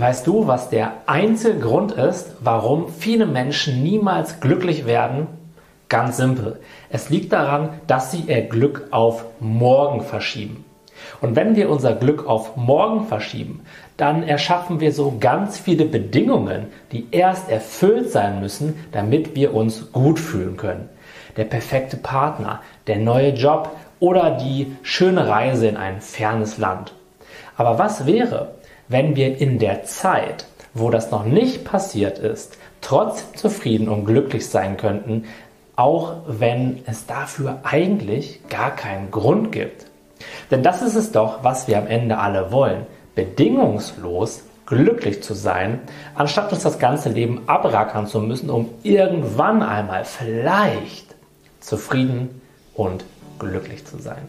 Weißt du, was der einzige Grund ist, warum viele Menschen niemals glücklich werden? Ganz simpel. Es liegt daran, dass sie ihr Glück auf morgen verschieben. Und wenn wir unser Glück auf morgen verschieben, dann erschaffen wir so ganz viele Bedingungen, die erst erfüllt sein müssen, damit wir uns gut fühlen können. Der perfekte Partner, der neue Job oder die schöne Reise in ein fernes Land. Aber was wäre, wenn wir in der Zeit, wo das noch nicht passiert ist, trotzdem zufrieden und glücklich sein könnten, auch wenn es dafür eigentlich gar keinen Grund gibt. Denn das ist es doch, was wir am Ende alle wollen. Bedingungslos glücklich zu sein, anstatt uns das ganze Leben abrackern zu müssen, um irgendwann einmal vielleicht zufrieden und glücklich zu sein.